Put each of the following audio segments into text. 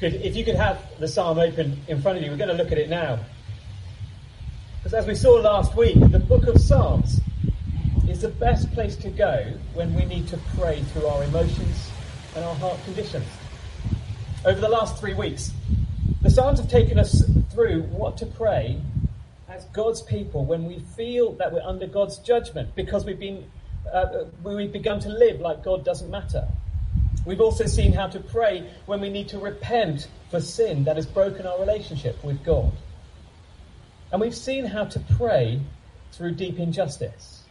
If you could have the psalm open in front of you, we're going to look at it now. Because as we saw last week, the book of Psalms is the best place to go when we need to pray through our emotions and our heart conditions. Over the last three weeks, the Psalms have taken us through what to pray as God's people when we feel that we're under God's judgment because we've been uh, we've begun to live like God doesn't matter. We've also seen how to pray when we need to repent for sin that has broken our relationship with God. And we've seen how to pray through deep injustice.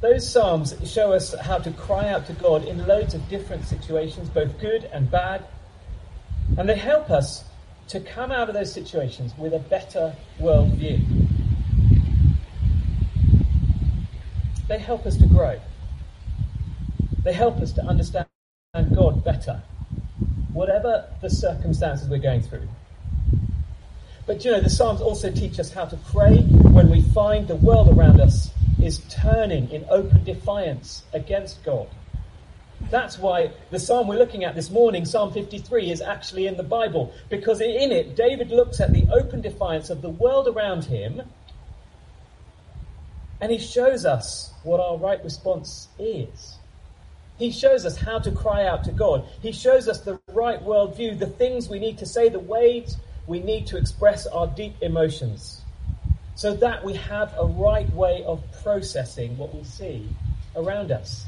Those Psalms show us how to cry out to God in loads of different situations, both good and bad. And they help us to come out of those situations with a better worldview. They help us to grow. They help us to understand God better, whatever the circumstances we're going through. But you know, the Psalms also teach us how to pray when we find the world around us is turning in open defiance against God. That's why the psalm we're looking at this morning, Psalm 53, is actually in the Bible, because in it, David looks at the open defiance of the world around him, and he shows us what our right response is. He shows us how to cry out to God. He shows us the right worldview, the things we need to say, the ways we need to express our deep emotions, so that we have a right way of processing what we see around us.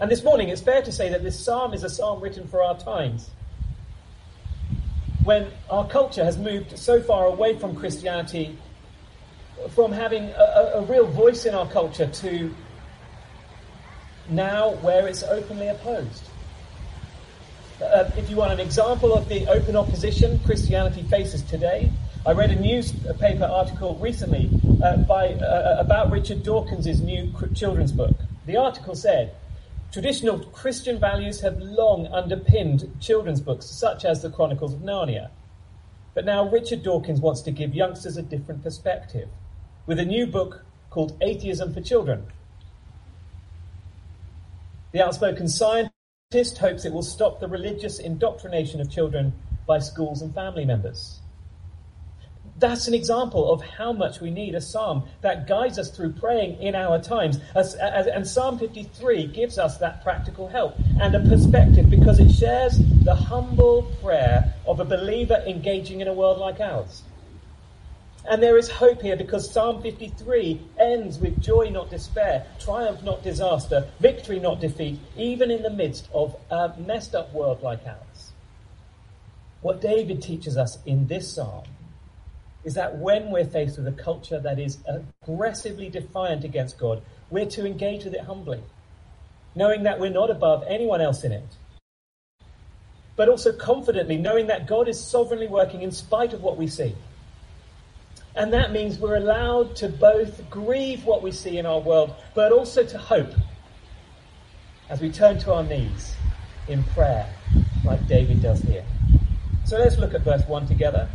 And this morning, it's fair to say that this psalm is a psalm written for our times. When our culture has moved so far away from Christianity, from having a, a real voice in our culture to now where it's openly opposed. Uh, if you want an example of the open opposition Christianity faces today, I read a newspaper article recently uh, by, uh, uh about Richard Dawkins' new children's book. The article said, Traditional Christian values have long underpinned children's books, such as the Chronicles of Narnia. But now Richard Dawkins wants to give youngsters a different perspective, with a new book called Atheism for Children, the outspoken scientist hopes it will stop the religious indoctrination of children by schools and family members. That's an example of how much we need a psalm that guides us through praying in our times. And Psalm 53 gives us that practical help and a perspective because it shares the humble prayer of a believer engaging in a world like ours. And there is hope here because Psalm 53 ends with joy, not despair, triumph, not disaster, victory, not defeat, even in the midst of a messed up world like ours. What David teaches us in this psalm is that when we're faced with a culture that is aggressively defiant against God, we're to engage with it humbly, knowing that we're not above anyone else in it. But also confidently knowing that God is sovereignly working in spite of what we see and that means we're allowed to both grieve what we see in our world, but also to hope as we turn to our knees in prayer, like David does here. So let's look at verse 1 together.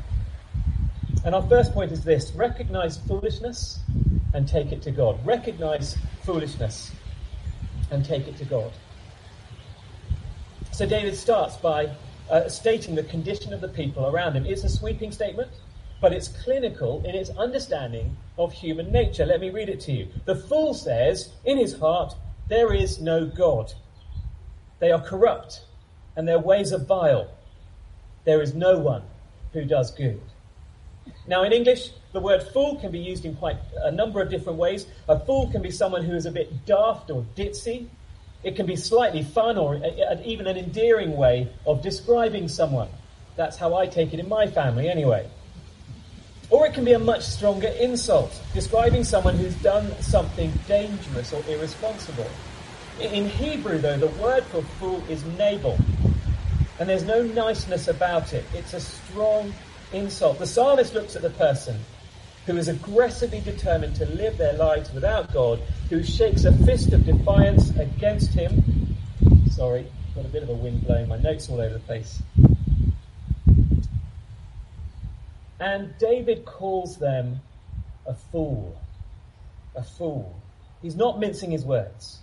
And our first point is this recognize foolishness and take it to God. Recognize foolishness and take it to God. So David starts by uh, stating the condition of the people around him. It's a sweeping statement but it's clinical in its understanding of human nature. Let me read it to you. The fool says, in his heart, there is no God. They are corrupt, and their ways are vile. There is no one who does good. Now, in English, the word fool can be used in quite a number of different ways. A fool can be someone who is a bit daft or ditzy. It can be slightly fun or uh, uh, even an endearing way of describing someone. That's how I take it in my family, anyway. Or it can be a much stronger insult, describing someone who's done something dangerous or irresponsible. In Hebrew, though, the word for fool is Nabal. And there's no niceness about it. It's a strong insult. The psalmist looks at the person who is aggressively determined to live their lives without God, who shakes a fist of defiance against him. Sorry, got a bit of a wind blowing my notes all over the place. And David calls them a fool. A fool. He's not mincing his words.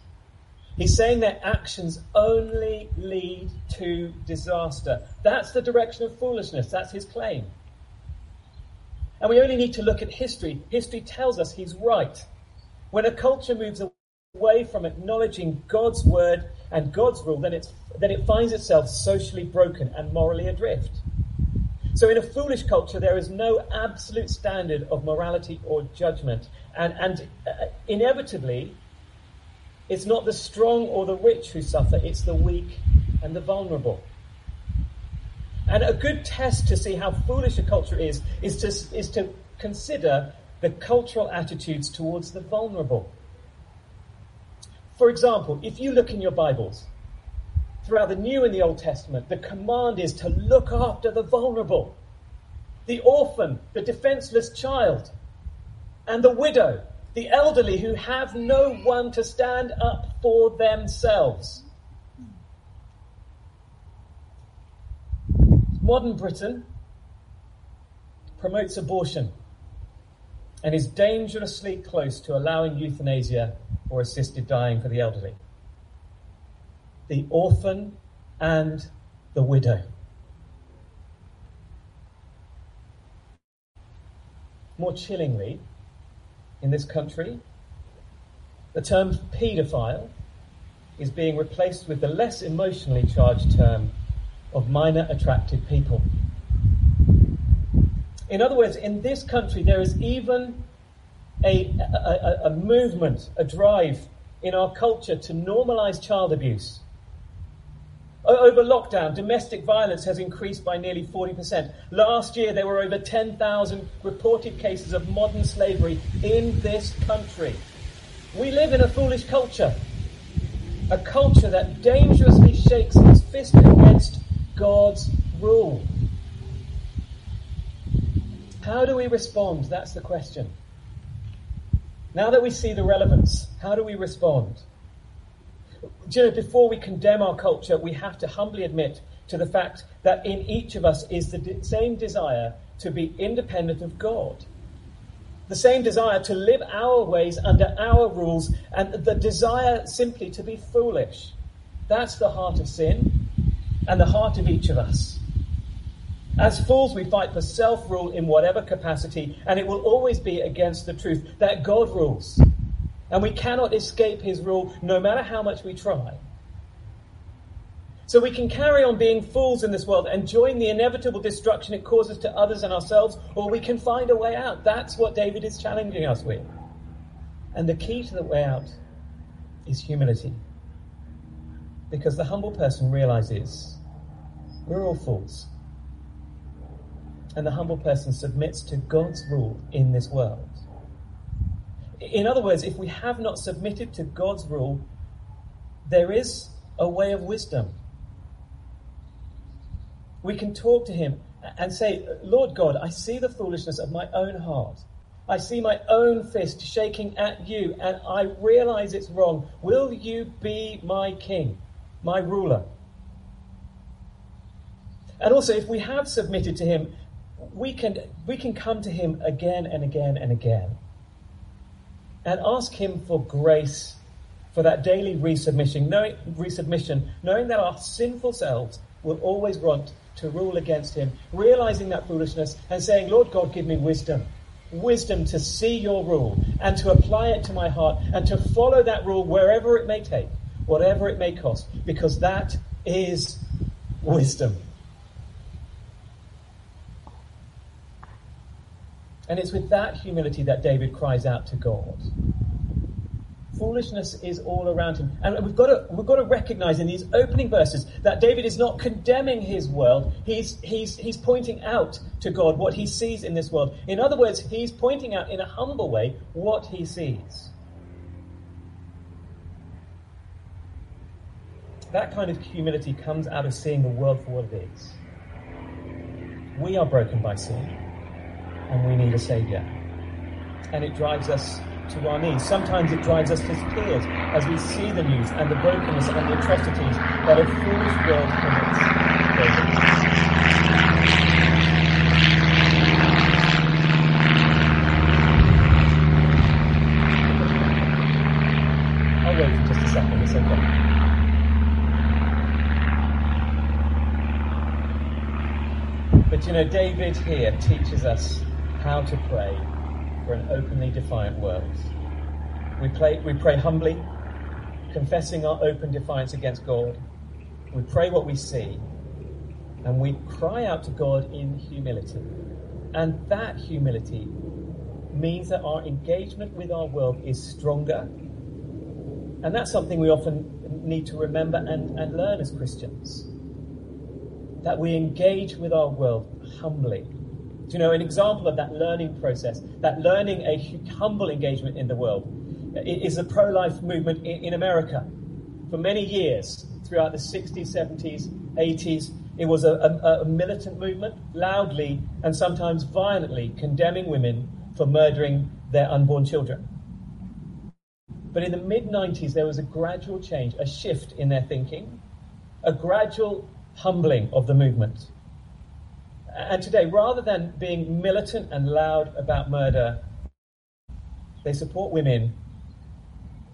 He's saying their actions only lead to disaster. That's the direction of foolishness. That's his claim. And we only need to look at history. History tells us he's right. When a culture moves away from acknowledging God's word and God's rule, then, it's, then it finds itself socially broken and morally adrift. So, in a foolish culture, there is no absolute standard of morality or judgment. And, and uh, inevitably, it's not the strong or the rich who suffer, it's the weak and the vulnerable. And a good test to see how foolish a culture is, is to, is to consider the cultural attitudes towards the vulnerable. For example, if you look in your Bibles, throughout the New and the Old Testament, the command is to look after the vulnerable, the orphan, the defenseless child, and the widow the elderly who have no one to stand up for themselves. Modern Britain promotes abortion and is dangerously close to allowing euthanasia or assisted dying for the elderly. The orphan and the widow. More chillingly, in this country, the term paedophile is being replaced with the less emotionally charged term of minor attracted people. In other words, in this country, there is even a, a, a, movement, a drive in our culture to normalize child abuse. Over lockdown, domestic violence has increased by nearly 40%. Last year, there were over 10,000 reported cases of modern slavery in this country. We live in a foolish culture, a culture that dangerously shakes its fist against God's rule. How do we respond? That's the question. Now that we see the relevance, how do we respond? Know, before we condemn our culture, we have to humbly admit to the fact that in each of us is the same desire to be independent of God. The same desire to live our ways under our rules, and the desire simply to be foolish. That's the heart of sin and the heart of each of us. As fools, we fight for self rule in whatever capacity, and it will always be against the truth that God rules. And we cannot escape his rule no matter how much we try. So we can carry on being fools in this world, enjoying the inevitable destruction it causes to others and ourselves, or we can find a way out. That's what David is challenging us with. And the key to the way out is humility. Because the humble person realizes we're all fools. And the humble person submits to God's rule in this world. In other words, if we have not submitted to God's rule, there is a way of wisdom. We can talk to Him and say, Lord God, I see the foolishness of my own heart. I see my own fist shaking at you, and I realize it's wrong. Will you be my king, my ruler? And also, if we have submitted to Him, we can, we can come to Him again and again and again and ask Him for grace for that daily resubmission, knowing, resubmission, knowing that our sinful selves will always want to rule against Him, realizing that foolishness and saying, Lord God, give me wisdom. Wisdom to see your rule and to apply it to my heart and to follow that rule wherever it may take, whatever it may cost, because that is wisdom. And it's with that humility that David cries out to God. Foolishness is all around him. And we've got to, we've got to recognize in these opening verses that David is not condemning his world. He's, he's, he's pointing out to God what he sees in this world. In other words, he's pointing out in a humble way what he sees. That kind of humility comes out of seeing the world for what it is. We are broken by sin and we need a Saviour. And it drives us to our knees. Sometimes it drives us to tears as we see the news and the brokenness and the atrocities that a foolish world commits. I'll wait just a second. But you know, David here teaches us how to pray for an openly defiant world. We, play, we pray humbly, confessing our open defiance against God. We pray what we see, and we cry out to God in humility. And that humility means that our engagement with our world is stronger. And that's something we often need to remember and, and learn as Christians. That we engage with our world humbly you know, an example of that learning process, that learning a humble engagement in the world, is the pro life movement in, in America. For many years, throughout the 60s, 70s, 80s, it was a, a, a, militant movement, loudly and sometimes violently condemning women for murdering their unborn children. But in the mid 90s, there was a gradual change, a shift in their thinking, a gradual humbling of the movement. And today, rather than being militant and loud about murder, they support women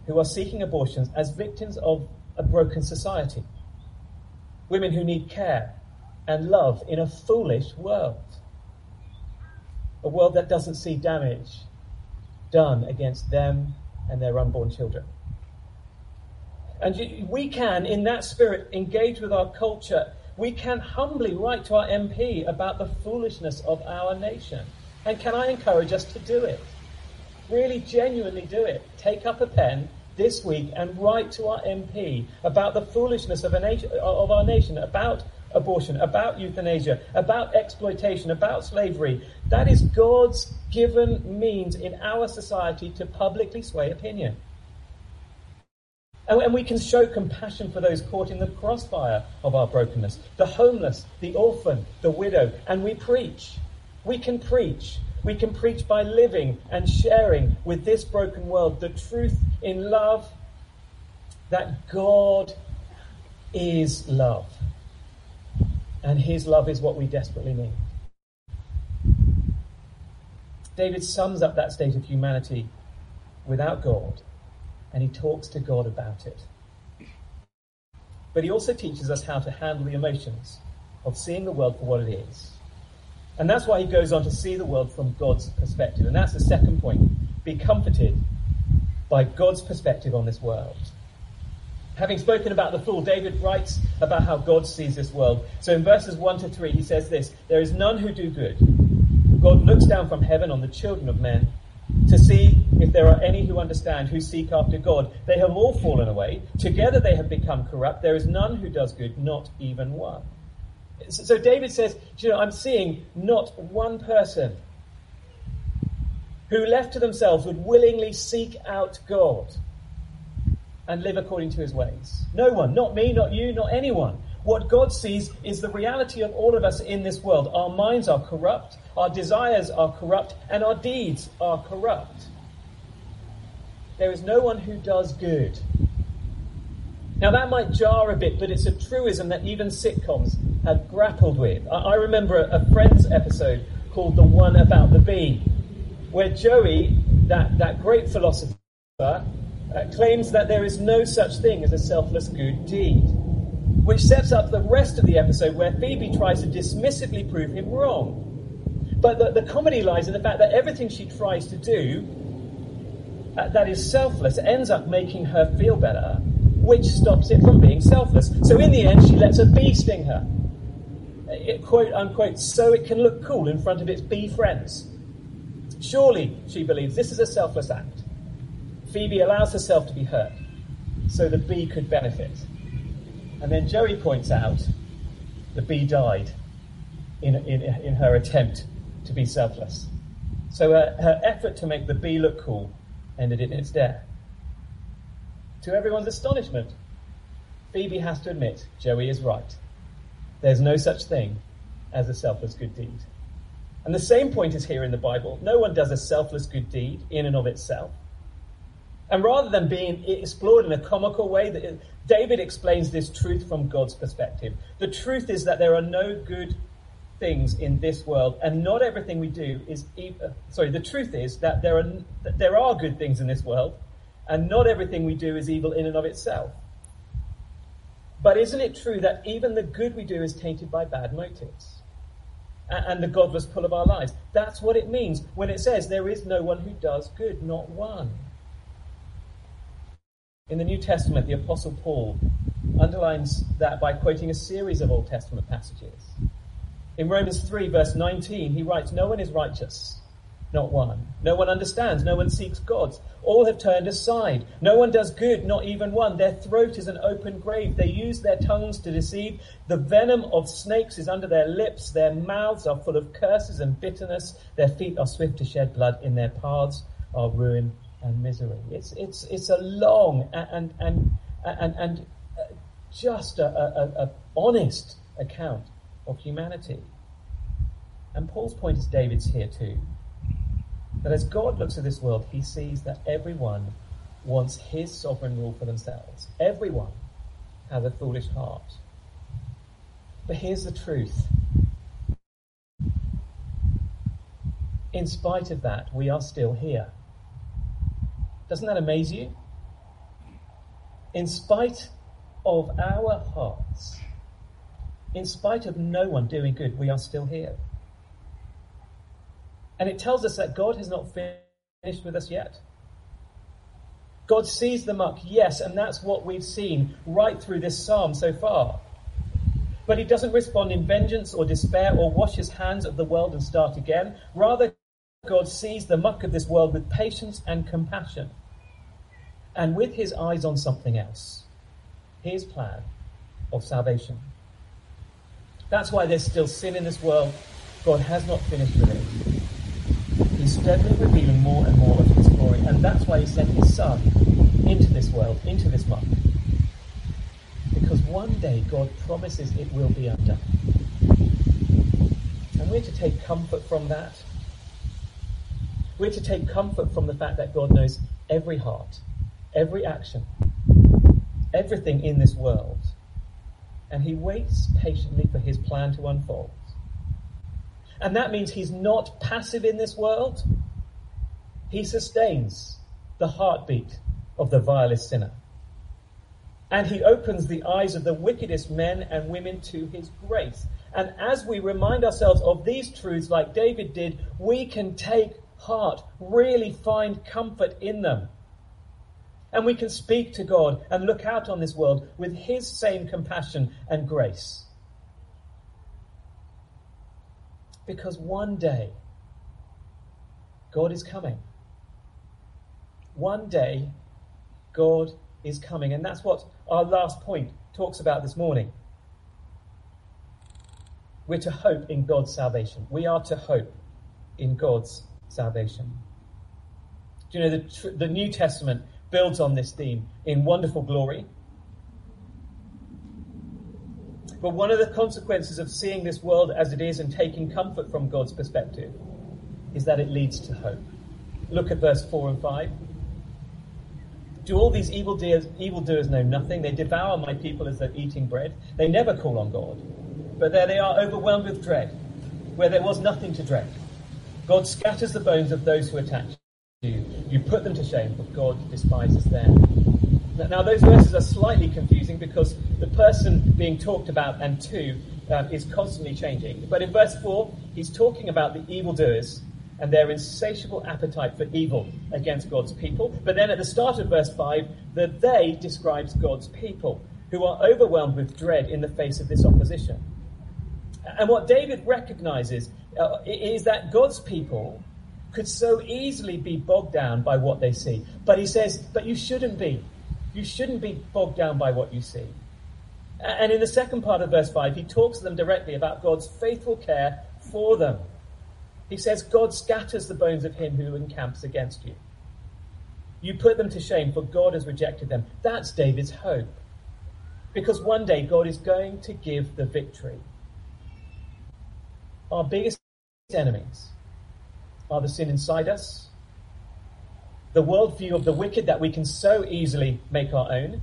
who are seeking abortions as victims of a broken society. Women who need care and love in a foolish world. A world that doesn't see damage done against them and their unborn children. And we can, in that spirit, engage with our culture we can humbly write to our MP about the foolishness of our nation. And can I encourage us to do it? Really genuinely do it. Take up a pen this week and write to our MP about the foolishness of, nation, of our nation, about abortion, about euthanasia, about exploitation, about slavery. That is God's given means in our society to publicly sway opinion. And we can show compassion for those caught in the crossfire of our brokenness the homeless, the orphan, the widow. And we preach. We can preach. We can preach by living and sharing with this broken world the truth in love that God is love. And his love is what we desperately need. David sums up that state of humanity without God and he talks to God about it. But he also teaches us how to handle the emotions of seeing the world for what it is. And that's why he goes on to see the world from God's perspective. And that's the second point. Be comforted by God's perspective on this world. Having spoken about the fool, David writes about how God sees this world. So in verses 1 to 3, he says this There is none who do good. God looks down from heaven on the children of men to see if there are any who understand, who seek after God. They have all fallen away. Together they have become corrupt. There is none who does good, not even one. So David says, you know, I'm seeing not one person who left to themselves would willingly seek out God and live according to his ways. No one, not me, not you, not anyone. What God sees is the reality of all of us in this world. Our minds are corrupt, our desires are corrupt, and our deeds are corrupt. There is no one who does good. Now, that might jar a bit, but it's a truism that even sitcoms have grappled with. I, remember a, Friends episode called The One About the Bee, where Joey, that, that great philosopher, uh, claims that there is no such thing as a selfless good deed which sets up the rest of the episode where Phoebe tries to dismissively prove him wrong. But the, the comedy lies in the fact that everything she tries to do Uh, that is selfless ends up making her feel better, which stops it from being selfless. So in the end, she lets a bee sting her. It, quote unquote, so it can look cool in front of its bee friends. Surely, she believes, this is a selfless act. Phoebe allows herself to be hurt so the bee could benefit. And then Joey points out the bee died in, in, in her attempt to be selfless. So her, her effort to make the bee look cool ended it in its death. To everyone's astonishment, Phoebe has to admit Joey is right. There's no such thing as a selfless good deed. And the same point is here in the Bible. No one does a selfless good deed in and of itself. And rather than being explored in a comical way, David explains this truth from God's perspective. The truth is that there are no good things in this world, and not everything we do is. Evil. Sorry, the truth is that there are that there are good things in this world, and not everything we do is evil in and of itself. But isn't it true that even the good we do is tainted by bad motives? and the godless pull of our lives. That's what it means when it says there is no one who does good, not one. In the New Testament, the Apostle Paul underlines that by quoting a series of Old Testament passages. In Romans 3, verse 19, he writes, No one is righteous, not one. No one understands, no one seeks God. All have turned aside. No one does good, not even one. Their throat is an open grave. They use their tongues to deceive. The venom of snakes is under their lips. Their mouths are full of curses and bitterness. Their feet are swift to shed blood. In their paths are ruin and misery. It's, it's, it's a long and, and, and, and, uh, just a, a, a honest account of humanity. And Paul's point is David's here too. That as God looks at this world, he sees that everyone wants his sovereign rule for themselves. Everyone has a foolish heart. But here's the truth. In spite of that, we are still here. Doesn't that amaze you? In spite of our hearts, in spite of no one doing good, we are still here. And it tells us that God has not finished with us yet. God sees the muck, yes, and that's what we've seen right through this psalm so far. But he doesn't respond in vengeance or despair or wash his hands of the world and start again. Rather, God sees the muck of this world with patience and compassion and with his eyes on something else his plan of salvation. That's why there's still sin in this world. God has not finished with it. He's steadily revealing more and more of his glory, and that's why he sent his son into this world, into this muck. Because one day God promises it will be undone. And we're to take comfort from that. We're to take comfort from the fact that God knows every heart, every action, everything in this world, and he waits patiently for his plan to unfold. And that means he's not passive in this world. He sustains the heartbeat of the vilest sinner. And he opens the eyes of the wickedest men and women to his grace. And as we remind ourselves of these truths, like David did, we can take heart, really find comfort in them. And we can speak to God and look out on this world with His same compassion and grace. Because one day, God is coming. One day, God is coming. And that's what our last point talks about this morning. We're to hope in God's salvation. We are to hope in God's salvation. Do you know the, the New Testament builds on this theme in wonderful glory. But one of the consequences of seeing this world as it is and taking comfort from God's perspective is that it leads to hope. Look at verse 4 and 5. Do all these evildoers, evildoers know nothing? They devour my people as though eating bread. They never call on God. But there they are, overwhelmed with dread, where there was nothing to dread. God scatters the bones of those who attack you. You put them to shame, but God despises them. Now, those verses are slightly confusing because the person being talked about and two um, is constantly changing. But in verse 4, he's talking about the evildoers and their insatiable appetite for evil against God's people. But then at the start of verse 5, the they describes God's people who are overwhelmed with dread in the face of this opposition. And what David recognizes uh, is that God's people could so easily be bogged down by what they see. But he says, but you shouldn't be. You shouldn't be bogged down by what you see. And in the second part of verse 5, he talks to them directly about God's faithful care for them. He says, God scatters the bones of him who encamps against you. You put them to shame, for God has rejected them. That's David's hope. Because one day God is going to give the victory. Our biggest enemies are the sin inside us, the worldview of the wicked that we can so easily make our own,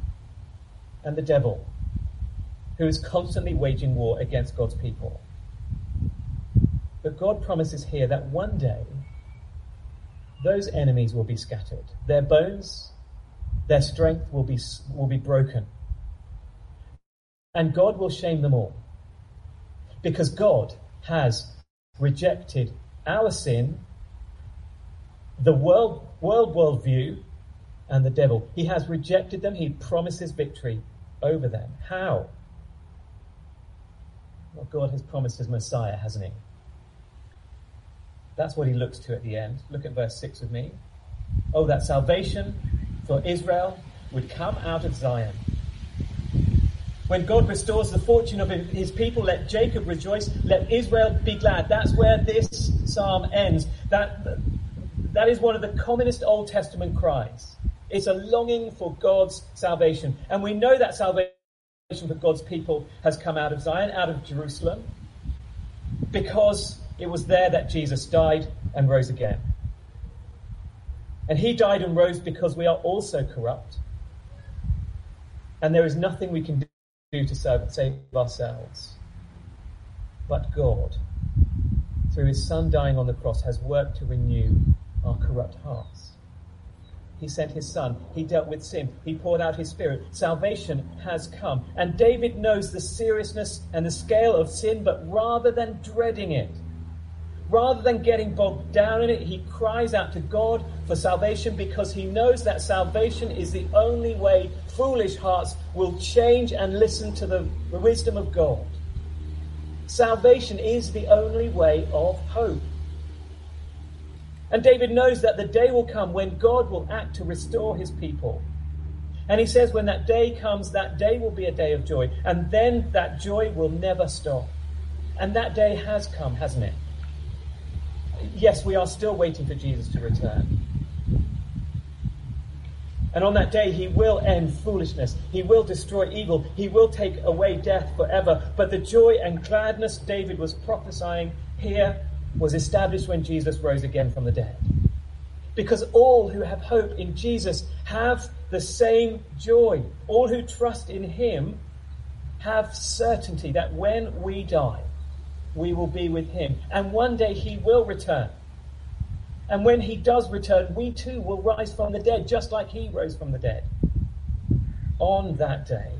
and the devil, who is constantly waging war against God's people. But God promises here that one day those enemies will be scattered. Their bones, their strength will be, will be broken. And God will shame them all. Because God has rejected our sin, the world, world worldview, and the devil. He has rejected them. He promises victory over them. How? Well, God has promised his Messiah, hasn't he? That's what he looks to at the end. Look at verse 6 with me. Oh, that salvation for Israel would come out of Zion. When God restores the fortune of his people, let Jacob rejoice, let Israel be glad. That's where this psalm ends. That, that is one of the commonest Old Testament cries. It's a longing for God's salvation. And we know that salvation for God's people has come out of Zion, out of Jerusalem, because it was there that Jesus died and rose again. And he died and rose because we are also corrupt. And there is nothing we can do to save ourselves. But God, through his Son dying on the cross, has worked to renew our corrupt hearts. He sent his son. He dealt with sin. He poured out his spirit. Salvation has come. And David knows the seriousness and the scale of sin, but rather than dreading it, rather than getting bogged down in it, he cries out to God for salvation because he knows that salvation is the only way foolish hearts will change and listen to the wisdom of God. Salvation is the only way of hope. And David knows that the day will come when God will act to restore his people. And he says, when that day comes, that day will be a day of joy. And then that joy will never stop. And that day has come, hasn't it? Yes, we are still waiting for Jesus to return. And on that day, he will end foolishness. He will destroy evil. He will take away death forever. But the joy and gladness David was prophesying here was established when Jesus rose again from the dead. Because all who have hope in Jesus have the same joy. All who trust in him have certainty that when we die, we will be with him. And one day he will return. And when he does return, we too will rise from the dead, just like he rose from the dead. On that day.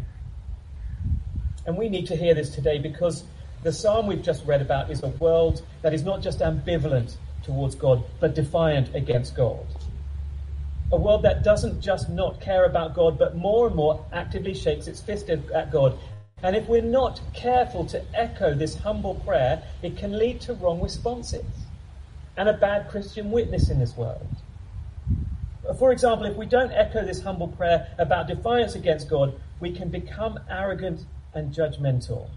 And we need to hear this today because the psalm we've just read about is a world that is not just ambivalent towards God, but defiant against God. A world that doesn't just not care about God, but more and more actively shakes its fist at God. And if we're not careful to echo this humble prayer, it can lead to wrong responses and a bad Christian witness in this world. For example, if we don't echo this humble prayer about defiance against God, we can become arrogant and judgmental.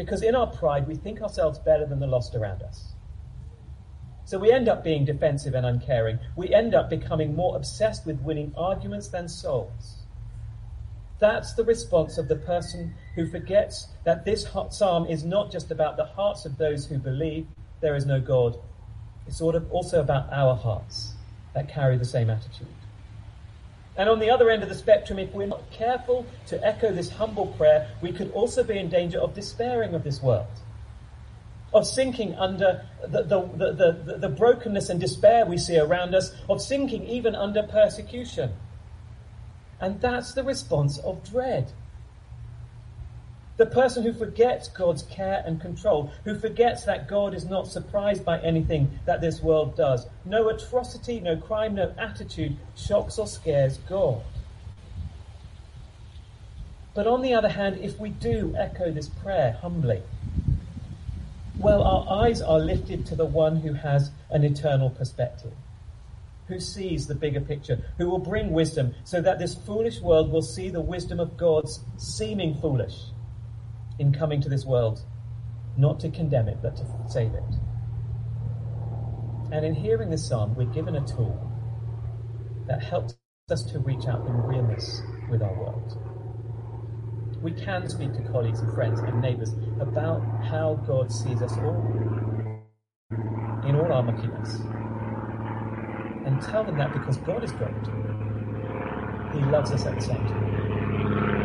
Because in our pride, we think ourselves better than the lost around us. So we end up being defensive and uncaring. We end up becoming more obsessed with winning arguments than souls. That's the response of the person who forgets that this psalm is not just about the hearts of those who believe there is no God. It's also about our hearts that carry the same attitude. And on the other end of the spectrum, if we're not careful to echo this humble prayer, we could also be in danger of despairing of this world, of sinking under the, the, the, the, the brokenness and despair we see around us, of sinking even under persecution. And that's the response of dread. The person who forgets God's care and control, who forgets that God is not surprised by anything that this world does. No atrocity, no crime, no attitude shocks or scares God. But on the other hand, if we do echo this prayer humbly, well, our eyes are lifted to the one who has an eternal perspective, who sees the bigger picture, who will bring wisdom so that this foolish world will see the wisdom of God's seeming foolish in coming to this world, not to condemn it, but to save it. And in hearing this psalm, we're given a tool that helps us to reach out in realness with our world. We can speak to colleagues and friends and neighbours about how God sees us all in all our muckiness. And tell them that because God is God, He loves us at the same time.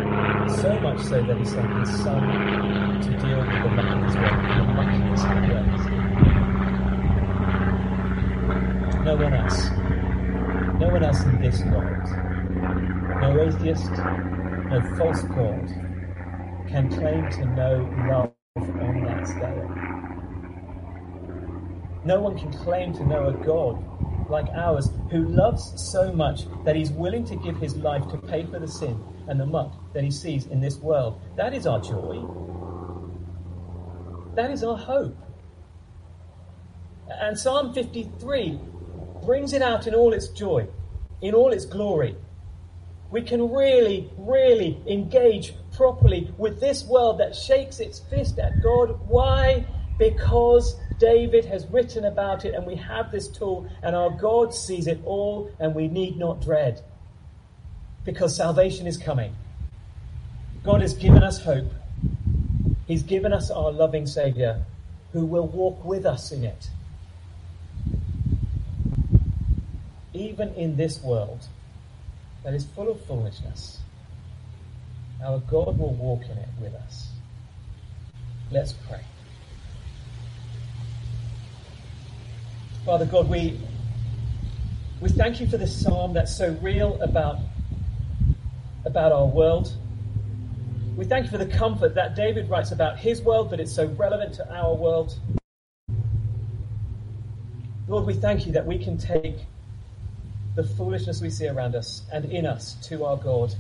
So much so that he sent his son to deal with the muck as well, the muckiness. No one else. No one else in this world. No atheist, no false god can claim to know love on that scale. No one can claim to know a God like ours who loves so much that he's willing to give his life to pay for the sin and the muck that he sees in this world. That is our joy. That is our hope. And Psalm 53 brings it out in all its joy, in all its glory. We can really, really engage properly with this world that shakes its fist at God. Why? Because David has written about it and we have this tool and our God sees it all and we need not dread. Because salvation is coming. God has given us hope. He's given us our loving Saviour who will walk with us in it. Even in this world that is full of foolishness, our God will walk in it with us. Let's pray. Father God, we, we thank you for this psalm that's so real about, about our world. We thank you for the comfort that David writes about his world, but it's so relevant to our world. Lord, we thank you that we can take the foolishness we see around us and in us to our God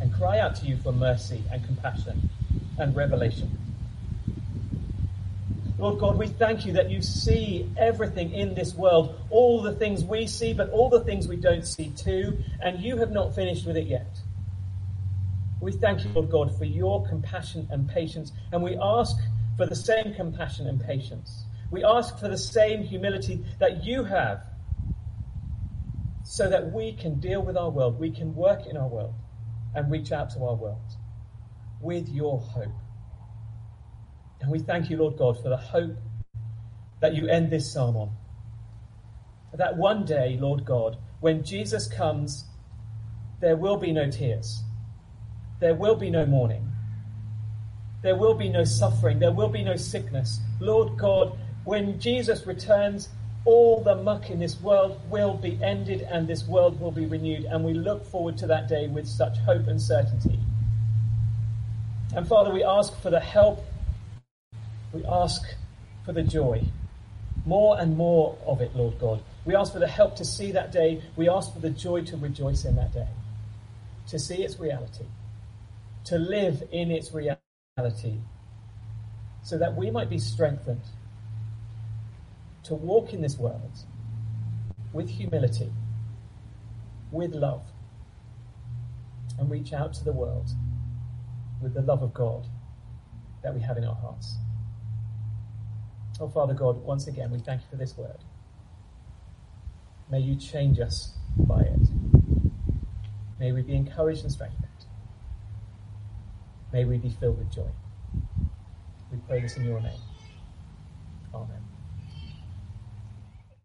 and cry out to you for mercy and compassion and revelation. Lord God, we thank you that you see everything in this world, all the things we see, but all the things we don't see too, and you have not finished with it yet. We thank you, Lord God, for your compassion and patience, and we ask for the same compassion and patience. We ask for the same humility that you have so that we can deal with our world, we can work in our world, and reach out to our world with your hope. And we thank you, Lord God, for the hope that you end this psalm on. That one day, Lord God, when Jesus comes, there will be no tears. There will be no mourning. There will be no suffering. There will be no sickness. Lord God, when Jesus returns, all the muck in this world will be ended and this world will be renewed. And we look forward to that day with such hope and certainty. And Father, we ask for the help we ask for the joy, more and more of it, Lord God. We ask for the help to see that day. We ask for the joy to rejoice in that day, to see its reality, to live in its reality, so that we might be strengthened to walk in this world with humility, with love, and reach out to the world with the love of God that we have in our hearts. Oh, Father God, once again, we thank you for this word. May you change us by it. May we be encouraged and strengthened. May we be filled with joy. We pray this in your name. Amen.